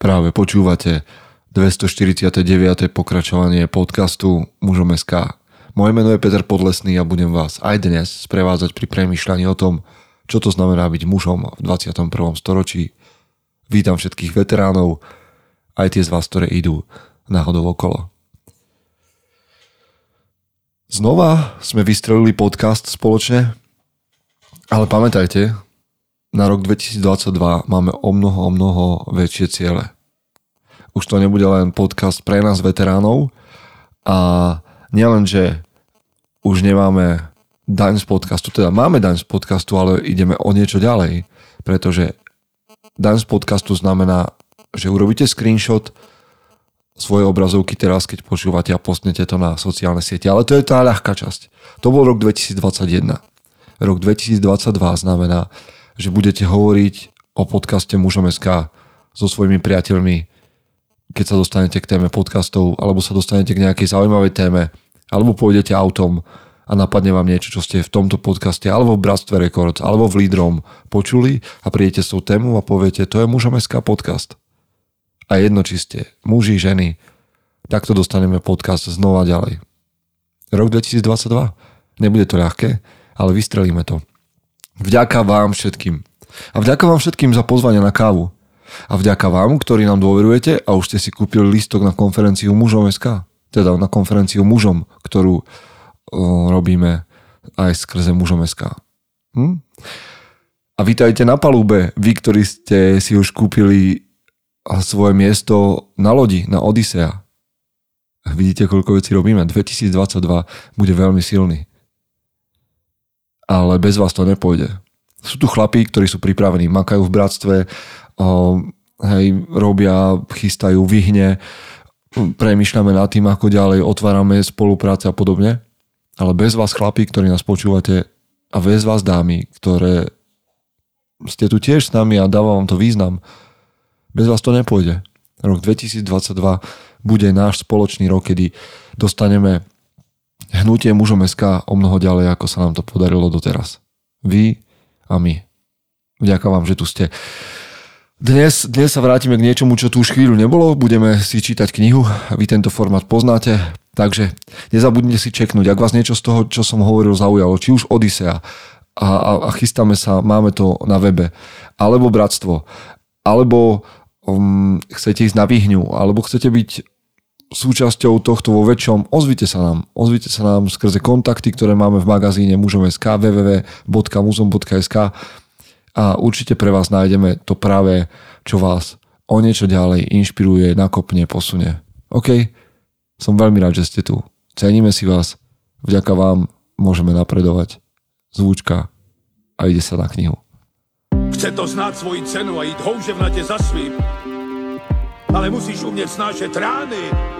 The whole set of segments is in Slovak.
Práve počúvate 249. pokračovanie podcastu Mužom. Moje meno je Peter Podlesný a budem vás aj dnes sprevádzať pri premyšľaní o tom, čo to znamená byť mužom v 21. storočí. Vítam všetkých veteránov, aj tie z vás, ktoré idú náhodou okolo. Znova sme vystrelili podcast spoločne, ale pamätajte, na rok 2022 máme o mnoho, o mnoho väčšie ciele. Už to nebude len podcast pre nás veteránov a nielen, že už nemáme daň z podcastu, teda máme daň z podcastu, ale ideme o niečo ďalej, pretože daň z podcastu znamená, že urobíte screenshot svoje obrazovky teraz, keď počúvate a postnete to na sociálne siete. Ale to je tá ľahká časť. To bol rok 2021. Rok 2022 znamená, že budete hovoriť o podcaste SK so svojimi priateľmi, keď sa dostanete k téme podcastov, alebo sa dostanete k nejakej zaujímavej téme, alebo pôjdete autom a napadne vám niečo, čo ste v tomto podcaste, alebo v Bratstve Records, alebo v Lídrom počuli a prídete s tou tému a poviete, to je SK podcast. A jedno, či ste muži, ženy, takto dostaneme podcast znova ďalej. Rok 2022. Nebude to ľahké, ale vystrelíme to. Vďaka vám všetkým. A vďaka vám všetkým za pozvanie na kávu. A vďaka vám, ktorí nám dôverujete a už ste si kúpili listok na konferenciu mužom SK. Teda na konferenciu mužom, ktorú robíme aj skrze mužom SK. Hm? A vítajte na palube, vy, ktorí ste si už kúpili svoje miesto na lodi, na Odisea. Vidíte, koľko vecí robíme. 2022 bude veľmi silný ale bez vás to nepôjde. Sú tu chlapí, ktorí sú pripravení, makajú v bratstve, hej, robia, chystajú, vyhne, premyšľame nad tým, ako ďalej, otvárame spolupráce a podobne. Ale bez vás chlapí, ktorí nás počúvate a bez vás dámy, ktoré ste tu tiež s nami a dáva vám to význam, bez vás to nepôjde. Rok 2022 bude náš spoločný rok, kedy dostaneme hnutie mužom SK o mnoho ďalej, ako sa nám to podarilo doteraz. Vy a my. Vďaka vám, že tu ste. Dnes, dnes sa vrátime k niečomu, čo tu už chvíľu nebolo. Budeme si čítať knihu. Vy tento formát poznáte. Takže nezabudnite si čeknúť, ak vás niečo z toho, čo som hovoril, zaujalo. Či už Odisea a, a, a chystáme sa, máme to na webe. Alebo Bratstvo. Alebo um, chcete ísť na výhňu. Alebo chcete byť súčasťou tohto vo väčšom, ozvite sa nám. Ozvite sa nám skrze kontakty, ktoré máme v magazíne mužom.sk www.muzom.sk a určite pre vás nájdeme to práve, čo vás o niečo ďalej inšpiruje, nakopne, posunie. OK? Som veľmi rád, že ste tu. Ceníme si vás. Vďaka vám môžeme napredovať. Zvučka a ide sa na knihu. Chce to znáť svoji cenu a ísť houževnate za svým ale musíš umieť snášať rány.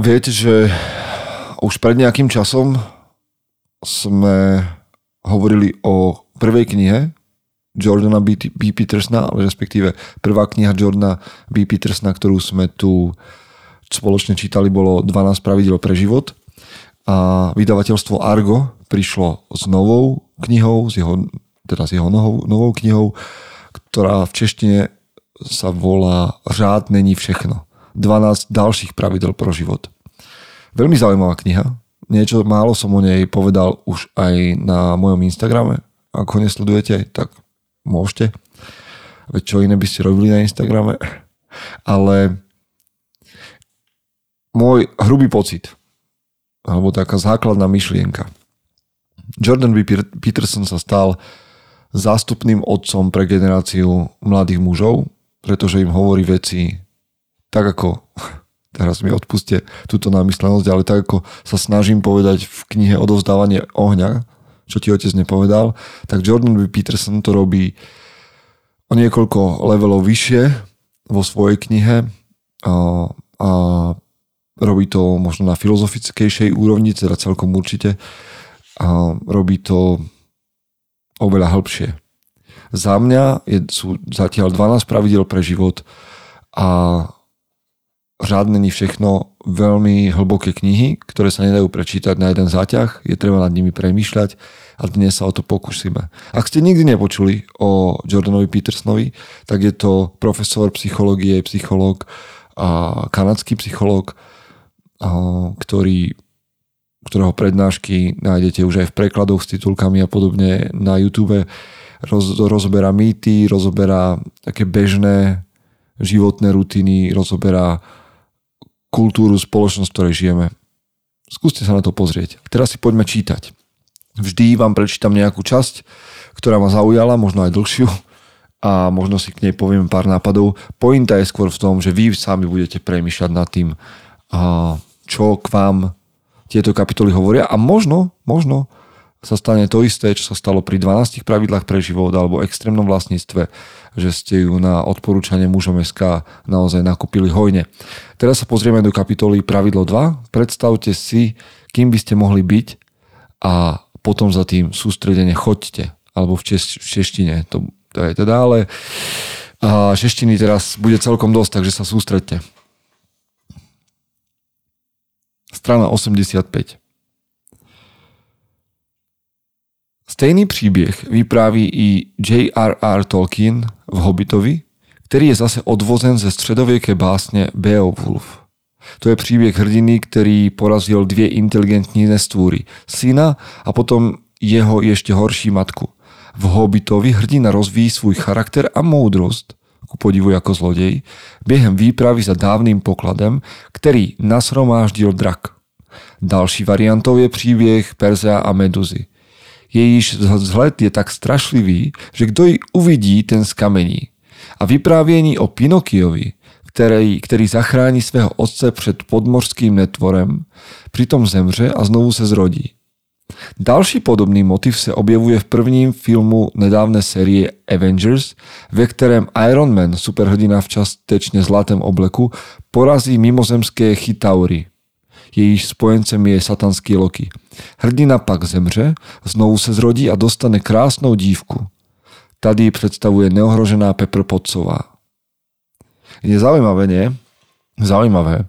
Viete, že už pred nejakým časom sme hovorili o prvej knihe Jordana B. B. Petersona, ale respektíve prvá kniha Jordana B. Petersona, ktorú sme tu spoločne čítali, bolo 12 pravidel pre život. A vydavateľstvo Argo prišlo s novou knihou, s jeho, teda s jeho novou, novou knihou, ktorá v češtine sa volá Řád není všechno. 12 ďalších pravidel pro život. Veľmi zaujímavá kniha. Niečo málo som o nej povedal už aj na mojom Instagrame. Ak ho nesledujete, tak môžete. Veď čo iné by ste robili na Instagrame. Ale môj hrubý pocit, alebo taká základná myšlienka. Jordan B. Peterson sa stal zástupným otcom pre generáciu mladých mužov, pretože im hovorí veci tak ako, teraz mi odpuste túto námyslenosť, ale tak ako sa snažím povedať v knihe Odovzdávanie ohňa, čo ti otec nepovedal, tak Jordan B. Peterson to robí o niekoľko levelov vyššie vo svojej knihe a, a robí to možno na filozofickejšej úrovni, teda celkom určite a robí to oveľa hĺbšie. Za mňa je, sú zatiaľ 12 pravidel pre život a Řádne není všechno veľmi hlboké knihy, ktoré sa nedajú prečítať na jeden záťah, je treba nad nimi premýšľať a dnes sa o to pokúsime. Ak ste nikdy nepočuli o Jordanovi Petersonovi, tak je to profesor psychológie, psychológ a kanadský psychológ, ktorý, ktorého prednášky nájdete už aj v prekladoch s titulkami a podobne na YouTube. Roz, rozoberá mýty, rozoberá také bežné životné rutiny, rozoberá kultúru, spoločnosť, v ktorej žijeme. Skúste sa na to pozrieť. Teraz si poďme čítať. Vždy vám prečítam nejakú časť, ktorá ma zaujala, možno aj dlhšiu a možno si k nej poviem pár nápadov. Pointa je skôr v tom, že vy sami budete premýšľať nad tým, čo k vám tieto kapitoly hovoria a možno, možno sa stane to isté, čo sa stalo pri 12 pravidlách pre život alebo extrémnom vlastníctve, že ste ju na odporúčanie mužom SK naozaj nakúpili hojne. Teraz sa pozrieme do kapitoly pravidlo 2. Predstavte si, kým by ste mohli byť a potom za tým sústredene choďte. Alebo v, češ- v češtine. To, to je teda, ale a češtiny teraz bude celkom dosť, takže sa sústredte. Strana 85. Stejný příběh vypráví i J.R.R. Tolkien v Hobbitovi, který je zase odvozen ze středověké básně Beowulf. To je příběh hrdiny, který porazil dvě inteligentní nestvůry, syna a potom jeho ještě horší matku. V Hobbitovi hrdina rozvíjí svůj charakter a moudrost, ku podivu jako zlodej, během výpravy za dávným pokladem, který nasromáždil drak. Další variantou je příběh Perzea a Meduzy – Jejíž vzhled je tak strašlivý, že kdo ji uvidí, ten skamení. A vyprávění o Pinokiovi, který, který zachrání svého otce před podmořským netvorem, přitom zemře a znovu se zrodí. Další podobný motiv se objevuje v prvním filmu nedávné série Avengers, ve kterém Iron Man, superhrdina v častečně zlatém obleku, porazí mimozemské Chitaury jejíž spojencem je satanský Loki. Hrdina pak zemře, znovu se zrodí a dostane krásnou dívku. Tady ji představuje neohrožená Pepper Potcová. Je zaujímavé, nie? Zaujímavé,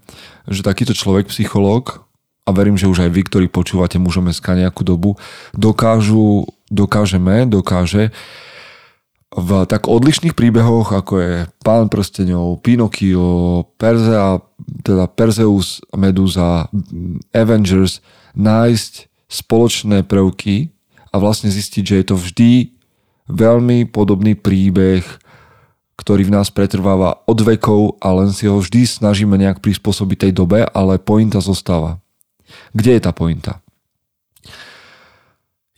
že takýto človek, psychológ, a verím, že už aj vy, ktorí počúvate mužom SK nejakú dobu, dokážu, dokážeme, dokáže v tak odlišných príbehoch, ako je Pán prstenov, Pinokio, Persea, teda Perseus, Medusa, Avengers, nájsť spoločné prvky a vlastne zistiť, že je to vždy veľmi podobný príbeh, ktorý v nás pretrváva od vekov a len si ho vždy snažíme nejak prispôsobiť tej dobe, ale pointa zostáva. Kde je tá pointa?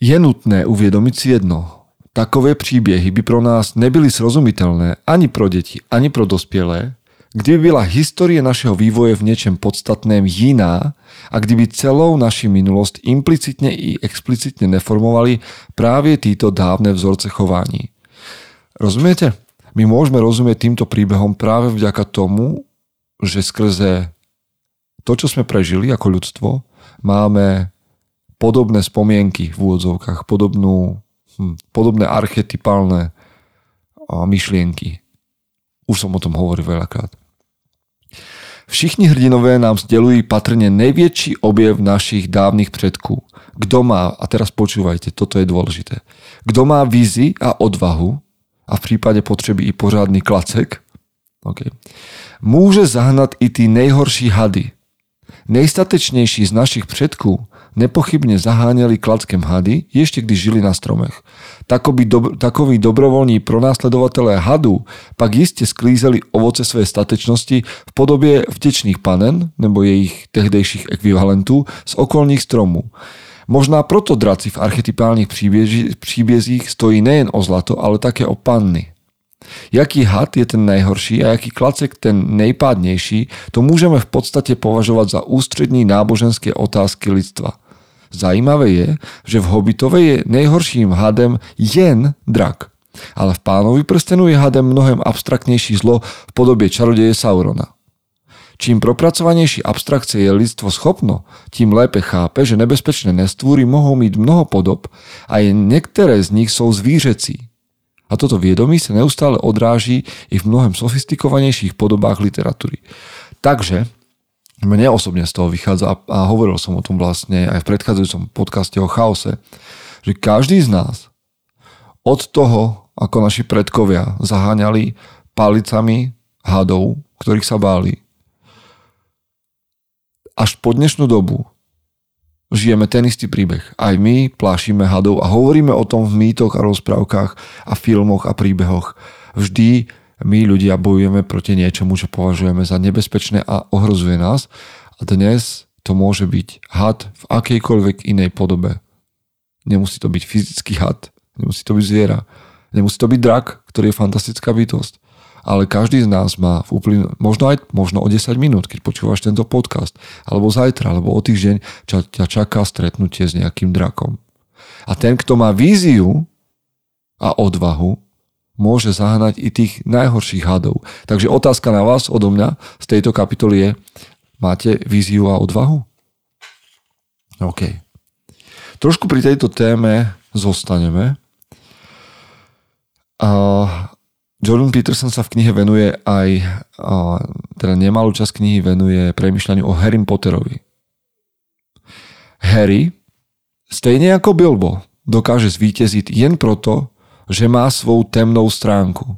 Je nutné uviedomiť si jedno. Takové příběhy by pro nás nebyly srozumitelné ani pro děti, ani pro dospělé, kdyby byla historie našeho vývoje v něčem podstatném jiná a kdyby celou naši minulost implicitně i explicitně neformovali právě týto dávne vzorce chování. Rozumiete? My môžeme rozumieť týmto príbehom práve vďaka tomu, že skrze to, čo sme prežili ako ľudstvo, máme podobné spomienky v úvodzovkách, podobnú podobné archetypálne myšlienky. Už som o tom hovoril veľakrát. Všichni hrdinové nám sdelují patrne najväčší objev našich dávnych predků. Kto má, a teraz počúvajte, toto je dôležité, kto má vízy a odvahu, a v prípade potreby i pořádny klacek, okay, môže zahnať i tí nejhorší hady. Nejstatečnejší z našich predků nepochybne zaháňali klackem hady, ešte když žili na stromech. Takoví, do, takoví dobrovoľní pronásledovatelé hadu pak iste sklízeli ovoce svojej statečnosti v podobie vtečných panen, nebo jejich tehdejších ekvivalentů, z okolních stromů. Možná proto draci v archetypálnych příbězích stojí nejen o zlato, ale také o panny. Jaký had je ten najhorší a jaký klacek ten nejpádnejší, to môžeme v podstate považovať za ústrední náboženské otázky lidstva. Zajímavé je, že v Hobbitovej je nejhorším hadem jen drak. Ale v pánovi prstenu je hadem mnohem abstraktnejší zlo v podobe čarodeje Saurona. Čím propracovanejší abstrakcie je lidstvo schopno, tým lépe chápe, že nebezpečné nestvúry mohou mít mnoho podob a jen niektoré z nich sú zvířecí. A toto viedomí sa neustále odráží i v mnohem sofistikovanejších podobách literatúry. Takže mne osobne z toho vychádza a hovoril som o tom vlastne aj v predchádzajúcom podcaste o chaose, že každý z nás od toho, ako naši predkovia zaháňali palicami hadov, ktorých sa báli, až po dnešnú dobu žijeme ten istý príbeh. Aj my plášime hadov a hovoríme o tom v mýtoch a rozprávkach a filmoch a príbehoch. Vždy my ľudia bojujeme proti niečomu, čo považujeme za nebezpečné a ohrozuje nás. A dnes to môže byť had v akejkoľvek inej podobe. Nemusí to byť fyzický had, nemusí to byť zviera, nemusí to byť drak, ktorý je fantastická bytosť ale každý z nás má v úplne, možno aj možno o 10 minút, keď počúvaš tento podcast, alebo zajtra, alebo o týždeň ťa čaká stretnutie s nejakým drakom. A ten, kto má víziu a odvahu, môže zahnať i tých najhorších hadov. Takže otázka na vás odo mňa z tejto kapitoly je, máte víziu a odvahu? OK. Trošku pri tejto téme zostaneme. A Jordan Peterson sa v knihe venuje aj, teda nemalú časť knihy venuje premyšľaniu o Harry Potterovi. Harry, stejne ako Bilbo, dokáže zvíťaziť jen proto, že má svou temnou stránku.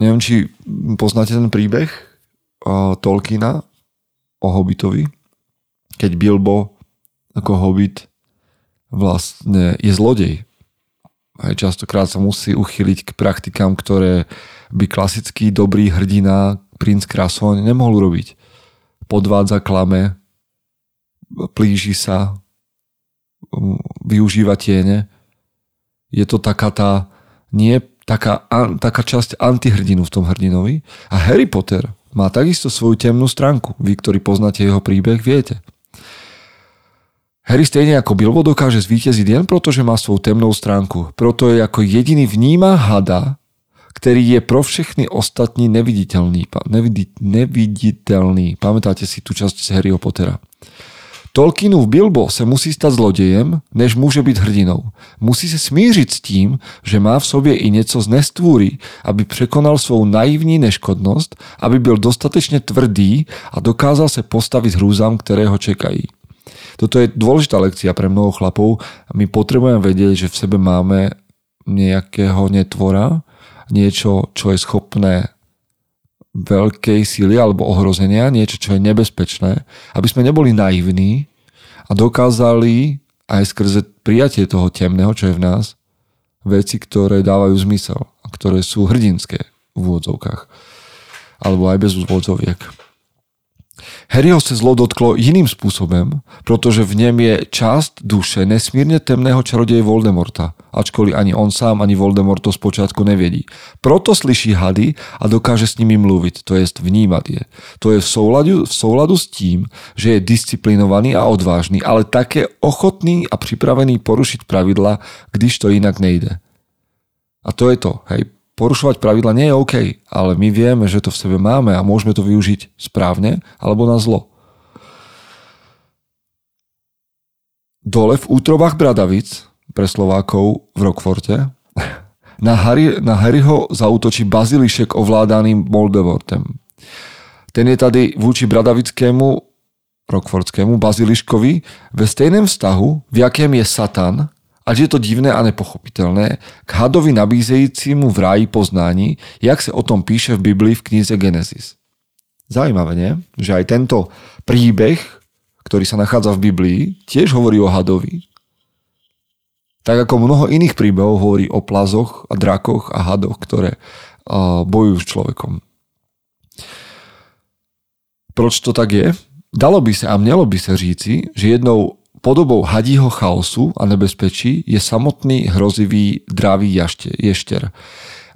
Neviem, či poznáte ten príbeh Tolkiena o Hobbitovi, keď Bilbo ako Hobbit vlastne je zlodej aj častokrát sa musí uchyliť k praktikám, ktoré by klasický dobrý hrdina, princ Krasoň nemohol robiť. Podvádza klame, plíži sa, využíva tiene. Je to taká tá, nie taká, taká časť antihrdinu v tom hrdinovi. A Harry Potter má takisto svoju temnú stránku. Vy, ktorí poznáte jeho príbeh, viete. Harry stejne ako Bilbo dokáže zvíťaziť len proto, že má svoju temnou stránku. Proto je ako jediný vníma hada, ktorý je pro všechny ostatní neviditeľný. Nevidi, neviditeľný. Pamätáte si tú časť z Harryho Pottera. Tolkienov Bilbo se musí stať zlodejem, než môže byť hrdinou. Musí sa smířiť s tím, že má v sobě i něco z nestvúry, aby překonal svou naivní neškodnosť, aby byl dostatečne tvrdý a dokázal sa postaviť hrúzam, ktoré ho čekají. Toto je dôležitá lekcia pre mnoho chlapov. My potrebujeme vedieť, že v sebe máme nejakého netvora, niečo, čo je schopné veľkej síly alebo ohrozenia, niečo, čo je nebezpečné, aby sme neboli naivní a dokázali aj skrze prijatie toho temného, čo je v nás, veci, ktoré dávajú zmysel a ktoré sú hrdinské v úvodzovkách. Alebo aj bez úvodzoviek. Harryho se zlo dotklo jiným způsobem, protože v něm je část duše nesmírně temného čaroděje Voldemorta, ačkoliv ani on sám, ani Voldemort to zpočátku nevědí. Proto slyší hady a dokáže s nimi mluvit, to jest vnímat je. To je v souladu, v souladu s tím, že je disciplinovaný a odvážný, ale také ochotný a připravený porušiť pravidla, když to jinak nejde. A to je to, hej, porušovať pravidla nie je OK, ale my vieme, že to v sebe máme a môžeme to využiť správne alebo na zlo. Dole v útrobách Bradavic pre Slovákov v Rockforte na, Harry, na Harryho zautočí bazilišek ovládaný Moldevortem. Ten je tady vúči Bradavickému Rockfortskému baziliškovi ve stejném vztahu, v jakém je Satan Až je to divné a nepochopiteľné, k hadovi nabízejícímu v ráji poznání, jak sa o tom píše v Biblii v knize Genesis. Zaujímavé, nie? Že aj tento príbeh, ktorý sa nachádza v Biblii, tiež hovorí o hadovi. Tak ako mnoho iných príbehov hovorí o plazoch a drakoch a hadoch, ktoré bojujú s človekom. Proč to tak je? Dalo by sa a mělo by sa říci, že jednou Podobou hadího chaosu a nebezpečí je samotný hrozivý dravý ješter.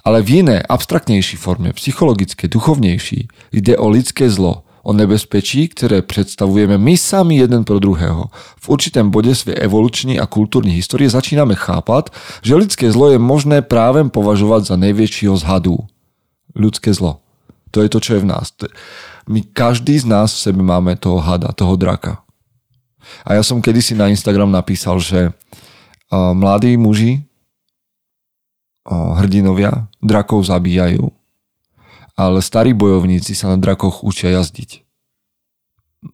Ale v iné, abstraktnejší forme, psychologické, duchovnejší, ide o lidské zlo, o nebezpečí, ktoré predstavujeme my sami jeden pro druhého. V určitém bode svojej evoluční a kultúrnej histórie začíname chápať, že ľudské zlo je možné práve považovať za najväčšieho z hadů. Ľudské zlo. To je to, čo je v nás. My každý z nás v sebe máme toho hada, toho draka. A ja som kedysi na Instagram napísal, že mladí muži, hrdinovia, drakov zabíjajú ale starí bojovníci sa na drakoch učia jazdiť.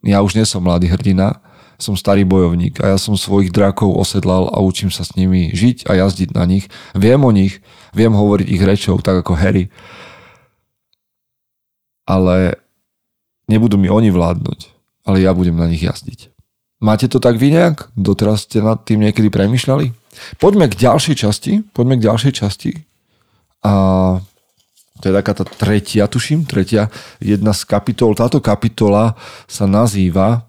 Ja už nie som mladý hrdina, som starý bojovník a ja som svojich drakov osedlal a učím sa s nimi žiť a jazdiť na nich. Viem o nich, viem hovoriť ich rečou, tak ako Harry. Ale nebudú mi oni vládnuť, ale ja budem na nich jazdiť. Máte to tak vy nejak? Doteraz ste nad tým niekedy premyšľali? Poďme k ďalšej časti. Poďme k ďalšej časti. A to je taká tá tretia, tuším, tretia, jedna z kapitol. Táto kapitola sa nazýva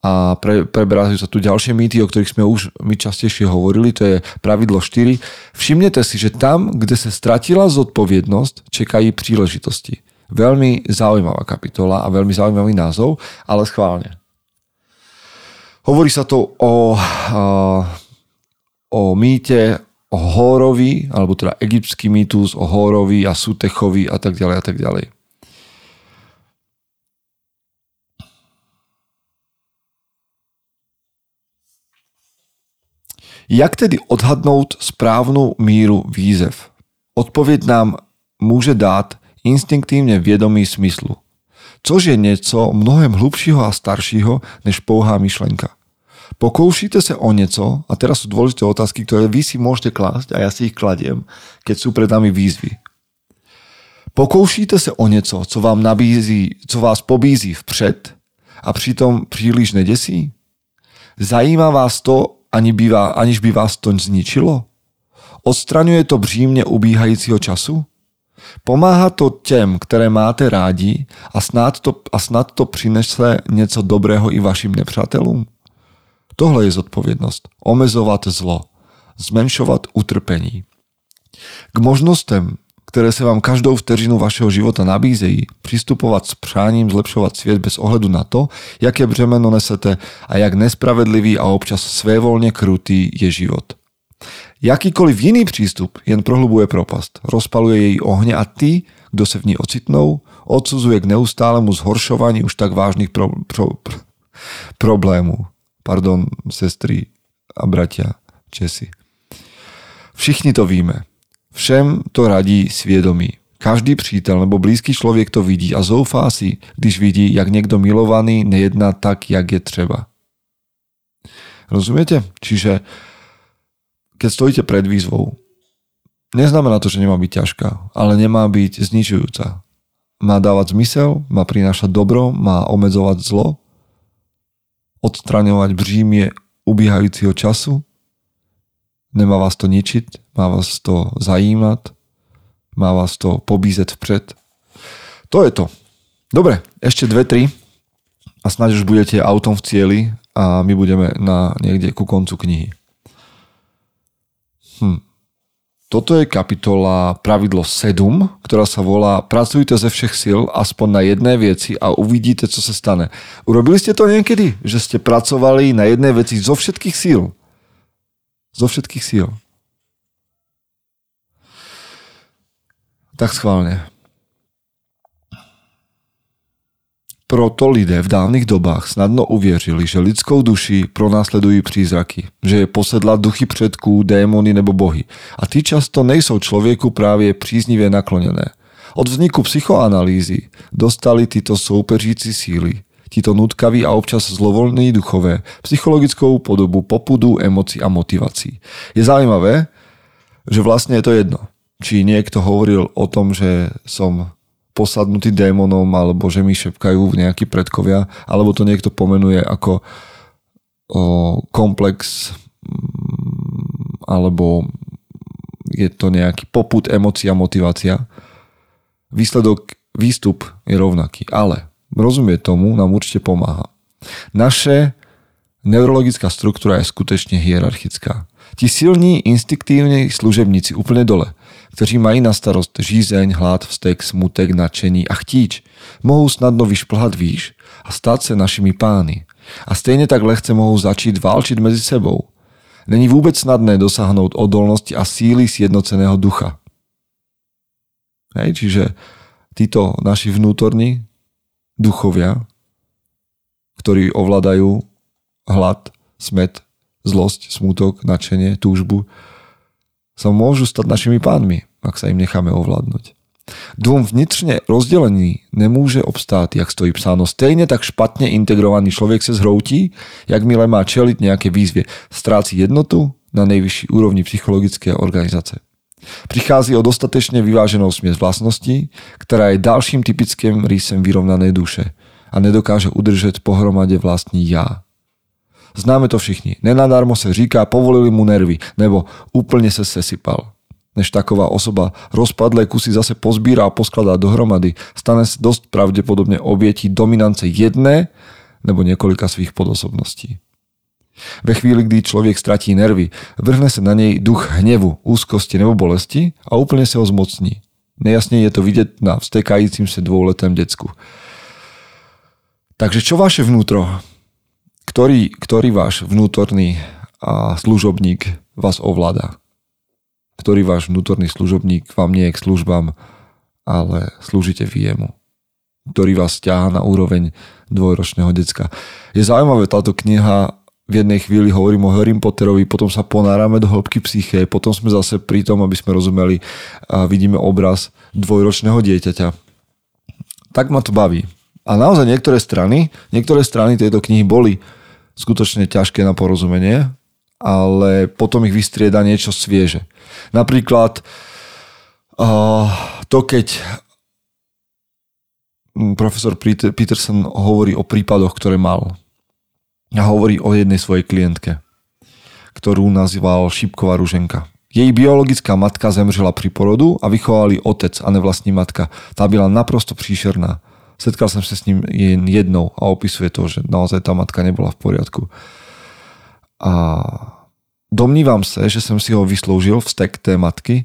a pre, preberajú sa tu ďalšie mýty, o ktorých sme už my častejšie hovorili, to je pravidlo 4. Všimnete si, že tam, kde sa stratila zodpovednosť, čekajú príležitosti. Veľmi zaujímavá kapitola a veľmi zaujímavý názov, ale schválne. Hovorí sa to o, o mýte o Hórovi, alebo teda egyptský mýtus o Hórovi a Sutechovi a tak ďalej a tak ďalej. Jak tedy odhadnout správnu míru výzev? Odpověď nám môže dát instinktívne viedomý smyslu, což je niečo mnohem hlubšího a staršího než pouhá myšlenka. Pokoušíte sa o nieco, a teraz sú dôležité otázky, ktoré vy si môžete klásť a ja si ich kladiem, keď sú pred nami výzvy. Pokoušíte sa o nieco, co vám nabízí, co vás pobízí vpřed a přitom príliš nedesí? Zajímá vás to, ani by vás, aniž by vás to zničilo? Odstraňuje to břímne ubíhajícího času? Pomáha to těm, které máte rádi a snad to, a snad to přinese něco dobrého i vašim nepřátelům? Tohle je zodpovednosť. Omezovať zlo. Zmenšovať utrpení. K možnostem, ktoré sa vám každou vteřinu vašeho života nabízejí, pristupovať s práním zlepšovať sviet bez ohledu na to, jaké břemeno nesete a jak nespravedlivý a občas svévolne krutý je život. Jakýkoliv jiný přístup jen prohlubuje propast, rozpaluje její ohne a tí, kdo se v ní ocitnou, odsuzuje k neustálemu zhoršování už tak vážnych pro, pro, pro, problémů pardon, sestry a bratia Česi. Všichni to víme. Všem to radí svědomí. Každý přítel nebo blízký člověk to vidí a zoufá si, když vidí, jak někdo milovaný nejedná tak, jak je třeba. Rozumiete? Čiže keď stojíte pred výzvou, neznamená to, že nemá byť ťažká, ale nemá byť zničujúca. Má dávať zmysel, má prinášať dobro, má omedzovať zlo odstraňovať břímie ubiehajúceho času. Nemá vás to ničiť, má vás to zajímať, má vás to pobízet vpred. To je to. Dobre, ešte dve, tri a snáď už budete autom v cieli a my budeme na niekde ku koncu knihy. Hm. Toto je kapitola pravidlo 7, ktorá sa volá Pracujte ze všech sil aspoň na jedné veci a uvidíte, co sa stane. Urobili ste to niekedy? Že ste pracovali na jednej veci zo všetkých síl? Zo všetkých síl. Tak schválne. Proto lidé v dávnych dobách snadno uvěřili, že lidskou duši pronásledují přízraky, že je posedla duchy předků, démony nebo bohy. A ty často nejsou člověku právě příznivě nakloněné. Od vzniku psychoanalýzy dostali tyto soupeřící síly, títo nutkaví a občas zlovolní duchové, psychologickou podobu popudu, emocí a motivací. Je zaujímavé, že vlastne je to jedno. Či niekto hovoril o tom, že som posadnutý démonom, alebo že mi šepkajú nejakí predkovia, alebo to niekto pomenuje ako o, komplex mm, alebo je to nejaký poput, emocia, motivácia. Výsledok, výstup je rovnaký, ale rozumie tomu nám určite pomáha. Naše Neurologická struktúra je skutečne hierarchická. Ti silní, instinktívni služebníci úplne dole, kteří mají na starost žízeň, hlad, vztek, smutek, nadšení a chtíč, mohou snadno vyšplhat výš a stát se našimi pány. A stejně tak lehce mohou začít válčit mezi sebou. Není vůbec snadné dosáhnout odolnosti a síly sjednoceného ducha. Hej, čiže títo naši vnútorní duchovia, ktorí ovládajú hlad, smet, zlosť, smútok, nadšenie, túžbu, sa môžu stať našimi pánmi, ak sa im necháme ovládnuť. Dvom vnitřne rozdelení nemůže obstát, jak stojí psáno. Stejně tak špatně integrovaný člověk se zhroutí, jakmile má čeliť nejaké výzvě. Strácí jednotu na nejvyšší úrovni psychologické organizace. Prichází o dostatečne vyváženou smies vlastností, ktorá je dalším typickým rysem vyrovnanej duše a nedokáže udržet pohromade vlastní já. Známe to všichni. Nenadarmo se říká, povolili mu nervy, nebo úplne se sesypal. Než taková osoba rozpadlé kusy zase pozbíra a poskladá dohromady, stane sa dosť pravdepodobne obietí dominance jedné nebo niekoľka svých podosobností. Ve chvíli, kdy človek stratí nervy, vrhne sa na nej duch hnevu, úzkosti nebo bolesti a úplne sa ho zmocní. Nejasne je to vidieť na vstekajúcim sa dvouletém decku. Takže čo vaše vnútro? Ktorý, ktorý váš vnútorný a služobník vás ovláda? Ktorý váš vnútorný služobník vám nie je k službám, ale slúžite vy jemu? Ktorý vás ťaha na úroveň dvojročného decka. Je zaujímavé, táto kniha v jednej chvíli hovorím o Harry Potterovi, potom sa ponárame do hĺbky psyché, potom sme zase pri tom, aby sme rozumeli a vidíme obraz dvojročného dieťaťa. Tak ma to baví. A naozaj niektoré strany, niektoré strany tejto knihy boli skutočne ťažké na porozumenie, ale potom ich vystrieda niečo svieže. Napríklad to, keď profesor Peterson hovorí o prípadoch, ktoré mal. A hovorí o jednej svojej klientke, ktorú nazýval Šípková ruženka. Jej biologická matka zemřela pri porodu a vychovali otec a nevlastní matka. Tá byla naprosto příšerná. Setkal som sa s ním jen jednou a opisuje to, že naozaj tá matka nebola v poriadku. A domnívam sa, že som si ho vyslúžil vztek té matky,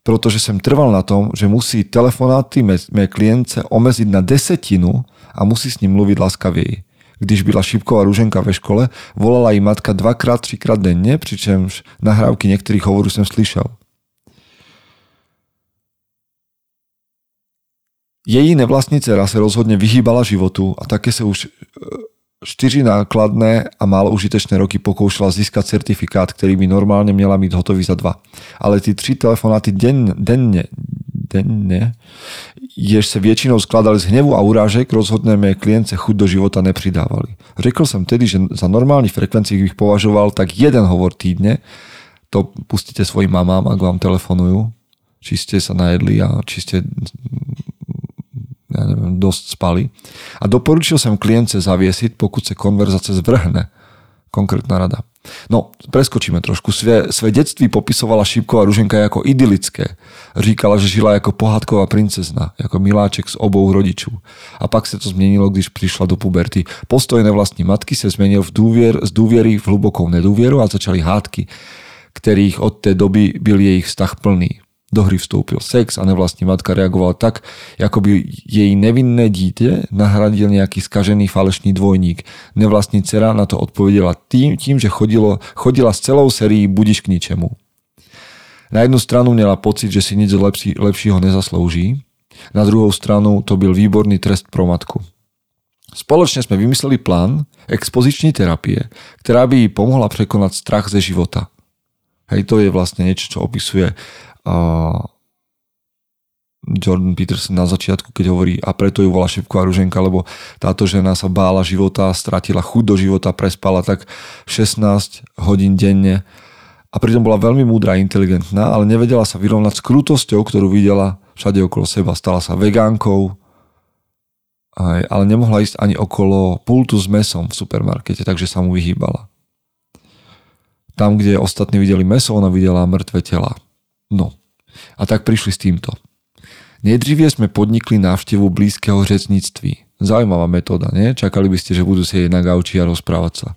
protože som trval na tom, že musí telefonáty mé klience omeziť na desetinu a musí s ním mluviť laskavej. Když byla šípková rúženka ve škole, volala jej matka dvakrát, třikrát denne, pričemž nahrávky niektorých hovorů som slyšel. Její nevlastní dcera se rozhodne vyhýbala životu a také sa už 4 e, nákladné a málo užitečné roky pokoušela získať certifikát, ktorý by normálne měla mít hotový za dva. Ale ty tři telefonáty denne, denne, denne, jež se většinou skladali z hnevu a urážek, rozhodne mé klience chuť do života nepridávali. Řekl som tedy, že za normálny frekvencií bych považoval tak jeden hovor týdne, to pustíte svojim mamám, ak vám telefonujú, či ste sa najedli a či ste ja neviem, dosť spali. A doporučil som klience zaviesiť, pokud sa konverzace zvrhne. Konkrétna rada. No, preskočíme trošku. Sve, sve detství popisovala Šípková Ruženka ako idylické. Říkala, že žila ako pohádková princezna, ako miláček z obou rodičů. A pak sa to zmenilo, když prišla do puberty. Postoj nevlastní matky sa zmenil v dôvier, z dôviery v hlubokou nedôvieru a začali hádky, ktorých od té doby byl jej vztah plný do hry vstúpil sex a nevlastní matka reagovala tak, ako by jej nevinné dítě nahradil nejaký skažený falešný dvojník. Nevlastní dcera na to odpovedela tým, tým že chodilo, chodila s celou sérií Budiš k ničemu. Na jednu stranu měla pocit, že si nic lepší, lepšího nezaslouží, na druhou stranu to byl výborný trest pro matku. Spoločne sme vymysleli plán expoziční terapie, ktorá by jej pomohla prekonať strach ze života. Hej, to je vlastne niečo, čo opisuje Jordan Peterson na začiatku, keď hovorí a preto ju volá šepková ruženka, lebo táto žena sa bála života, stratila chuť do života, prespala tak 16 hodín denne a pritom bola veľmi múdra a inteligentná, ale nevedela sa vyrovnať s krutosťou, ktorú videla všade okolo seba. Stala sa vegánkou, ale nemohla ísť ani okolo pultu s mesom v supermarkete, takže sa mu vyhýbala. Tam, kde ostatní videli meso, ona videla mŕtve tela. No, a tak prišli s týmto. Nejdříve sme podnikli návštevu blízkeho řecnictví. Zaujímavá metóda, nie? Čakali by ste, že budú sedieť na gauči a rozprávať sa.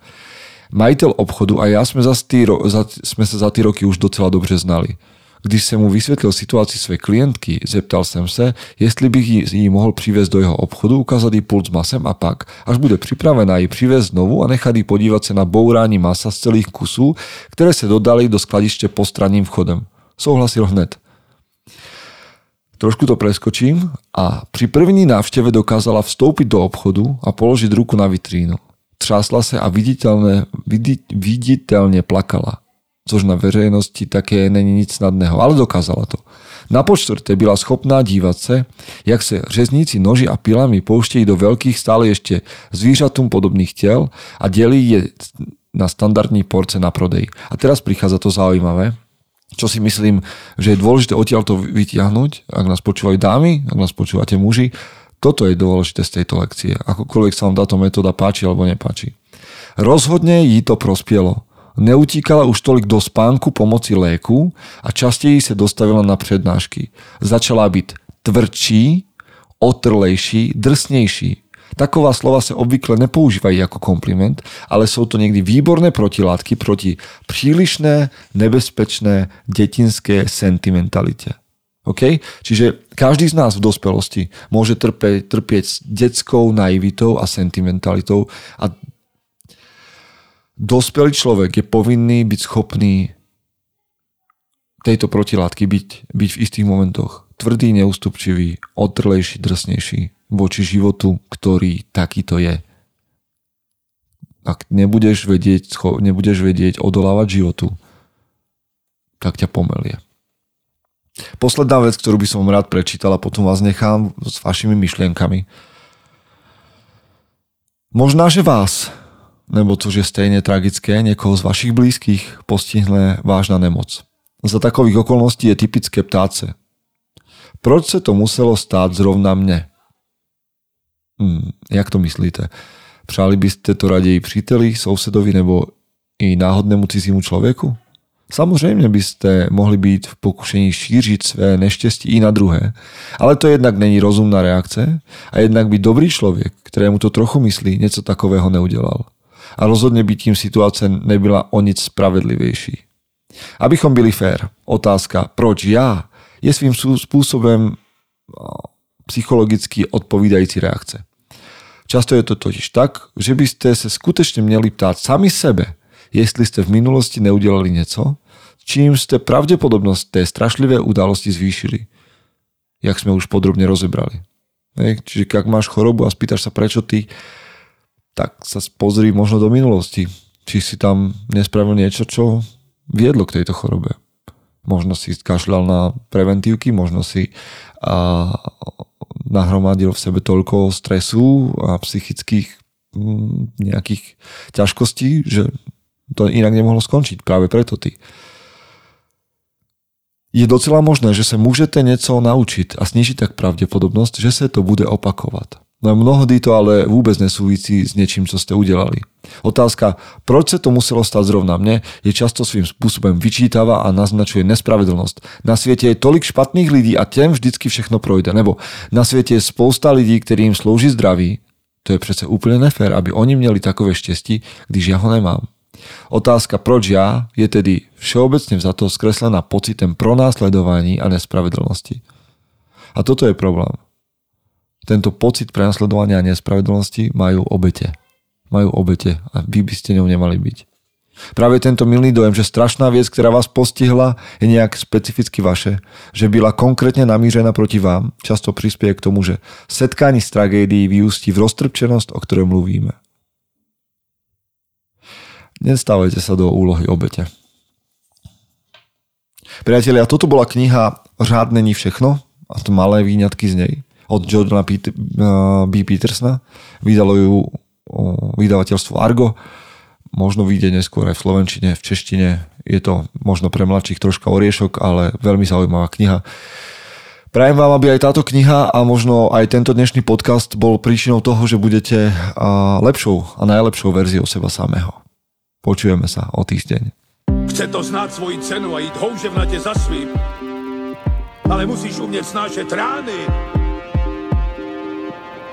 Majiteľ obchodu a ja sme, za tý, za, sme sa za tie roky už docela dobře znali. Když jsem mu vysvětlil situaci své klientky, zeptal jsem se, jestli bych ji, ji mohl přivést do jeho obchodu, ukázat jí pult s masem a pak, až bude připravená, ji přivést znovu a nechat jí podívat se na bourání masa z celých kusů, které se dodali do skladiště postranním vchodem. Souhlasil hned. Trošku to preskočím a pri první návšteve dokázala vstoupiť do obchodu a položiť ruku na vitrínu. Třásla se a viditeľne, viditeľne plakala což na veřejnosti také není nic snadného, ale dokázala to. Na počtvrté byla schopná dívat se, jak se řezníci noži a pilami pouštějí do veľkých stále ještě zvířatům podobných těl a dělí je na standardní porce na prodej. A teraz prichádza to zaujímavé, čo si myslím, že je dôležité odtiaľ to vytiahnuť, ak nás počúvajú dámy, ak nás počúvate muži, toto je dôležité z tejto lekcie, akokoľvek sa vám táto metóda páči alebo nepáči. Rozhodne jí to prospielo Neutíkala už tolik do spánku pomoci léku a častěji se dostavila na přednášky. Začala byť tvrdší, otrlejší, drsnejší. Taková slova se obvykle nepoužívají jako kompliment, ale jsou to někdy výborné protilátky proti přílišné, nebezpečné detinské sentimentalitě. OK? Čiže každý z nás v dospelosti môže trpieť, trpieť s detskou naivitou a sentimentalitou a dospelý človek je povinný byť schopný tejto protilátky byť, byť v istých momentoch tvrdý, neústupčivý, otrlejší, drsnejší voči životu, ktorý takýto je. Ak nebudeš vedieť, nebudeš vedieť odolávať životu, tak ťa pomelie. Posledná vec, ktorú by som rád prečítal a potom vás nechám s vašimi myšlienkami. Možná, že vás nebo což je stejne tragické, niekoho z vašich blízkych postihne vážna nemoc. Za takových okolností je typické ptáce. Proč se to muselo stát zrovna mne? Hmm, jak to myslíte? Přáli byste to raději příteli, sousedovi nebo i náhodnému cizímu člověku? Samozrejme by ste mohli byť v pokušení šířiť své neštěstí i na druhé, ale to jednak není rozumná reakce a jednak by dobrý člověk, ktorému to trochu myslí, něco takového neudělal a rozhodne by tím situace nebyla o nic spravedlivejší. Abychom byli fér, otázka proč já je svým spôsobom psychologicky odpovídající reakce. Často je to totiž tak, že by ste sa skutečne měli ptát sami sebe, jestli ste v minulosti neudělali něco, čím ste pravdepodobnosť té strašlivé udalosti zvýšili. Jak sme už podrobne rozebrali. Čiže ak máš chorobu a spýtaš sa, prečo ty tak sa pozri možno do minulosti. Či si tam nespravil niečo, čo viedlo k tejto chorobe. Možno si kašľal na preventívky, možno si a, nahromadil v sebe toľko stresu a psychických mm, nejakých ťažkostí, že to inak nemohlo skončiť. Práve preto ty. Je docela možné, že sa môžete niečo naučiť a snižiť tak pravdepodobnosť, že sa to bude opakovať. No mnohdy to ale vôbec nesúvisí s niečím, čo ste udelali. Otázka, proč sa to muselo stať zrovna mne, je často svým spôsobom vyčítava a naznačuje nespravedlnosť. Na svete je tolik špatných ľudí a tém vždycky všechno projde. Nebo na svete je spousta ľudí, ktorým slúži zdraví. To je přece úplne nefér, aby oni měli takové štěstí, když ja ho nemám. Otázka, proč ja, je tedy všeobecne to skreslená pocitem pronásledovaní a nespravedlnosti. A toto je problém tento pocit prenasledovania a nespravedlnosti majú obete. Majú obete a vy by ste ňou nemali byť. Práve tento milný dojem, že strašná vec, ktorá vás postihla, je nejak specificky vaše, že byla konkrétne namířená proti vám, často prispieje k tomu, že setkání s tragédií vyústí v roztrpčenosť, o ktorej mluvíme. Nestávajte sa do úlohy obete. Priatelia, toto bola kniha Řád není všechno a to malé výňatky z nej od Jordana P. B. Petersona. Vydalo ju vydavateľstvo Argo. Možno vyjde neskôr aj v slovenčine, v češtine. Je to možno pre mladších troška oriešok, ale veľmi zaujímavá kniha. Prajem vám, aby aj táto kniha a možno aj tento dnešný podcast bol príčinou toho, že budete lepšou a najlepšou verziou seba samého. Počujeme sa o týždeň. Chce to znáť svoji cenu a ísť houževnate za svým. Ale musíš umieť snášať rány